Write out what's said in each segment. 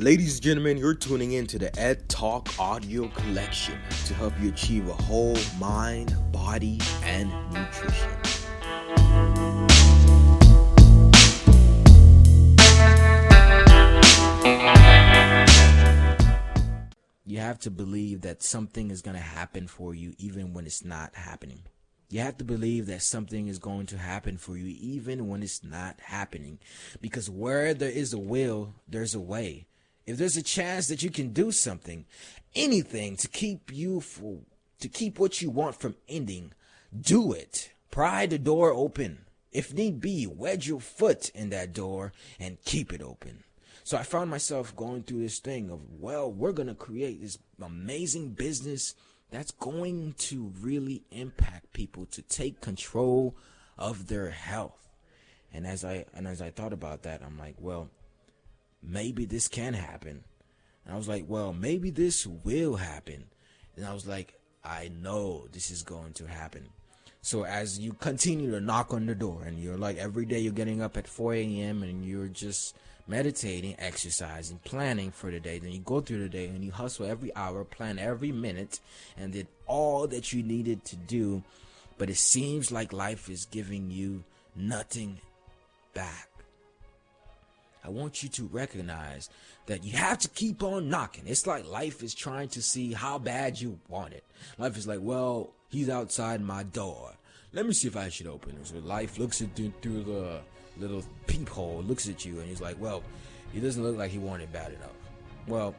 Ladies and gentlemen, you're tuning in to the Ed Talk audio collection to help you achieve a whole mind, body, and nutrition. You have to believe that something is going to happen for you even when it's not happening. You have to believe that something is going to happen for you even when it's not happening. Because where there is a will, there's a way. If there's a chance that you can do something, anything to keep you for, to keep what you want from ending, do it. Pry the door open. If need be, wedge your foot in that door and keep it open. So I found myself going through this thing of, well, we're going to create this amazing business that's going to really impact people to take control of their health. And as I and as I thought about that, I'm like, well, maybe this can happen. And I was like, well, maybe this will happen. And I was like, I know this is going to happen. So as you continue to knock on the door and you're like every day you're getting up at 4 a.m. and you're just meditating, exercising, planning for the day. Then you go through the day and you hustle every hour, plan every minute, and did all that you needed to do. But it seems like life is giving you nothing back. I want you to recognize that you have to keep on knocking. It's like life is trying to see how bad you want it. Life is like, well, he's outside my door. Let me see if I should open it. So life looks at you through the little peephole, looks at you, and he's like, well, he doesn't look like he wanted bad enough. Well,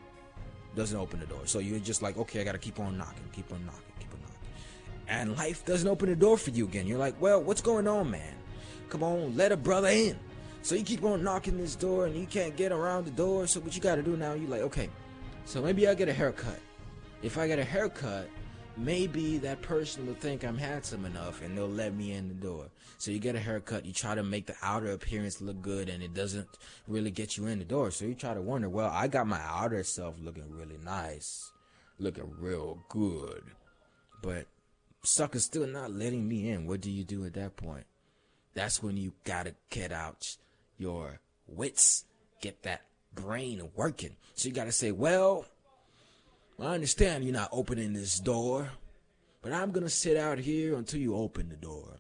doesn't open the door. So you're just like, okay, I gotta keep on knocking, keep on knocking, keep on knocking. And life doesn't open the door for you again. You're like, well, what's going on, man? Come on, let a brother in. So you keep on knocking this door and you can't get around the door. So what you gotta do now, you like, okay, so maybe I get a haircut. If I get a haircut, maybe that person will think I'm handsome enough and they'll let me in the door. So you get a haircut, you try to make the outer appearance look good and it doesn't really get you in the door. So you try to wonder, well, I got my outer self looking really nice, looking real good, but sucker's still not letting me in. What do you do at that point? That's when you gotta get out your wits, get that brain working. So you gotta say, well, I understand you're not opening this door, but I'm gonna sit out here until you open the door.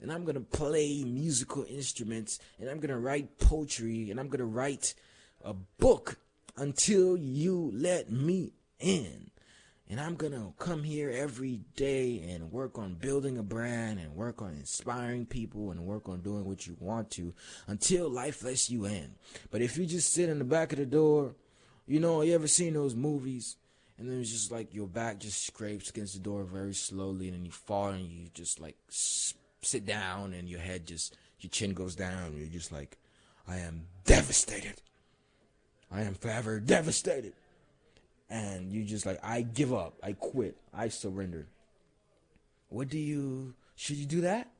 And I'm gonna play musical instruments, and I'm gonna write poetry, and I'm gonna write a book until you let me in. And I'm gonna come here every day and work on building a brand and work on inspiring people and work on doing what you want to until life lets you in. But if you just sit in the back of the door, you know, you ever seen those movies? And then it's just like your back just scrapes against the door very slowly, and then you fall and you just like sit down, and your head just, your chin goes down, you're just like, I am devastated. I am forever devastated and you just like I give up, I quit, I surrender. What do you should you do that?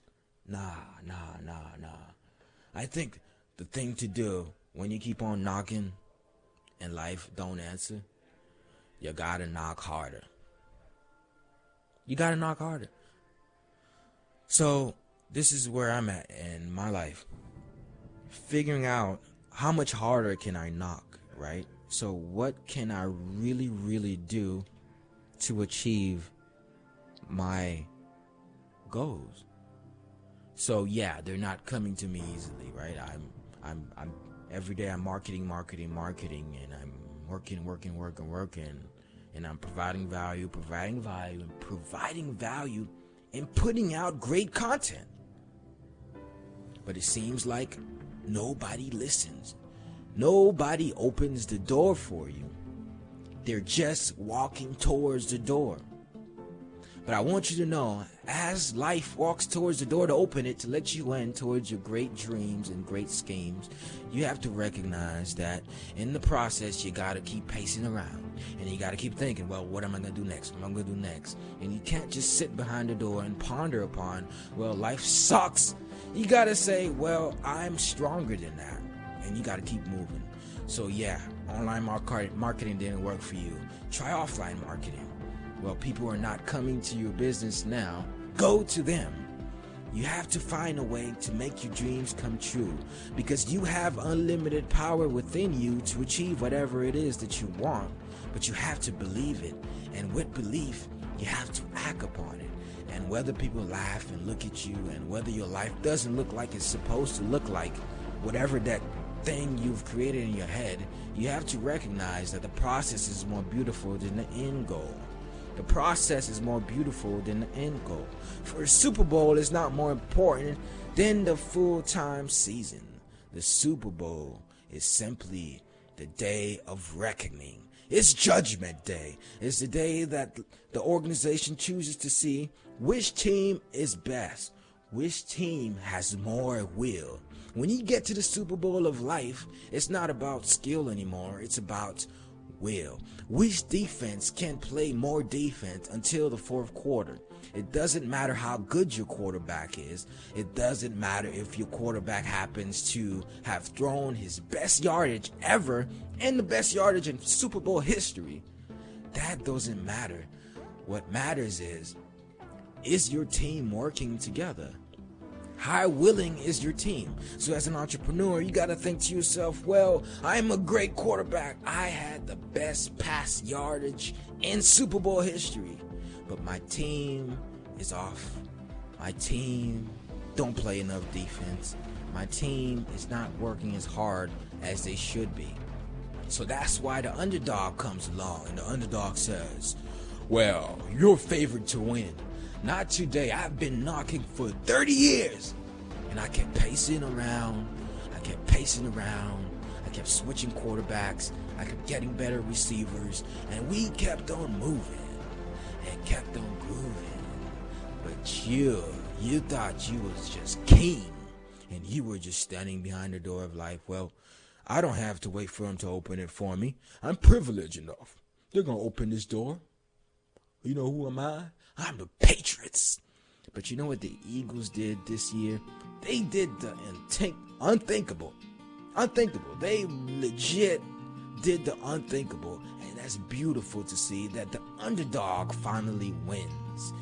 Nah, nah, nah, nah. I think the thing to do when you keep on knocking and life don't answer, you gotta knock harder. You gotta knock harder. So this is where I'm at in my life. Figuring out how much harder can I knock, right? So, what can I really, really do to achieve my goals? So, yeah, they're not coming to me easily, right? I'm, I'm, I'm every day I'm marketing, marketing, marketing, and I'm working, working, working, working, and I'm providing value, providing value, and providing value, and putting out great content. But it seems like nobody listens. Nobody opens the door for you. They're just walking towards the door. But I want you to know, as life walks towards the door to open it, to let you in towards your great dreams and great schemes, you have to recognize that in the process, you gotta keep pacing around. And you gotta keep thinking, well, what am I gonna do next? What am I gonna do next? And you can't just sit behind the door and ponder upon, well, life sucks. You gotta say, well, I'm stronger than that and you got to keep moving. So yeah, online marketing didn't work for you. Try offline marketing. Well, people are not coming to your business now. Go to them. You have to find a way to make your dreams come true because you have unlimited power within you to achieve whatever it is that you want, but you have to believe it. And with belief, you have to act upon it. And whether people laugh and look at you, and whether your life doesn't look like it's supposed to look like, whatever that thing you've created in your head, you have to recognize that the process is more beautiful than the end goal. The process is more beautiful than the end goal. For Super Bowl is not more important than the full time season. The Super Bowl is simply the day of reckoning. It's Judgment Day. It's the day that the organization chooses to see which team is best, which team has more will. When you get to the Super Bowl of life, it's not about skill anymore, it's about will. Which defense can play more defense until the fourth quarter? It doesn't matter how good your quarterback is. It doesn't matter if your quarterback happens to have thrown his best yardage ever and the best yardage in Super Bowl history. That doesn't matter. What matters is is your team working together? How willing is your team? So, as an entrepreneur, you got to think to yourself, well, I'm a great quarterback. I had the best pass yardage in Super Bowl history, but my team is off. My team don't play enough defense. My team is not working as hard as they should be. So that's why the underdog comes along and the underdog says, Well, you're favored to win. Not today. I've been knocking for 30 years. And I kept pacing around. I kept pacing around. I kept switching quarterbacks. I kept getting better receivers. And we kept on moving and kept on grooving. But you, you thought you was just king. And you were just standing behind the door of life. Well, I don't have to wait for him to open it for me. I'm privileged enough. They're going to open this door. You know who am I? I'm the Patriots. But you know what the Eagles did this year? They did the unthinkable. Unthinkable. They legit did the unthinkable. And that's beautiful to see that the underdog finally wins.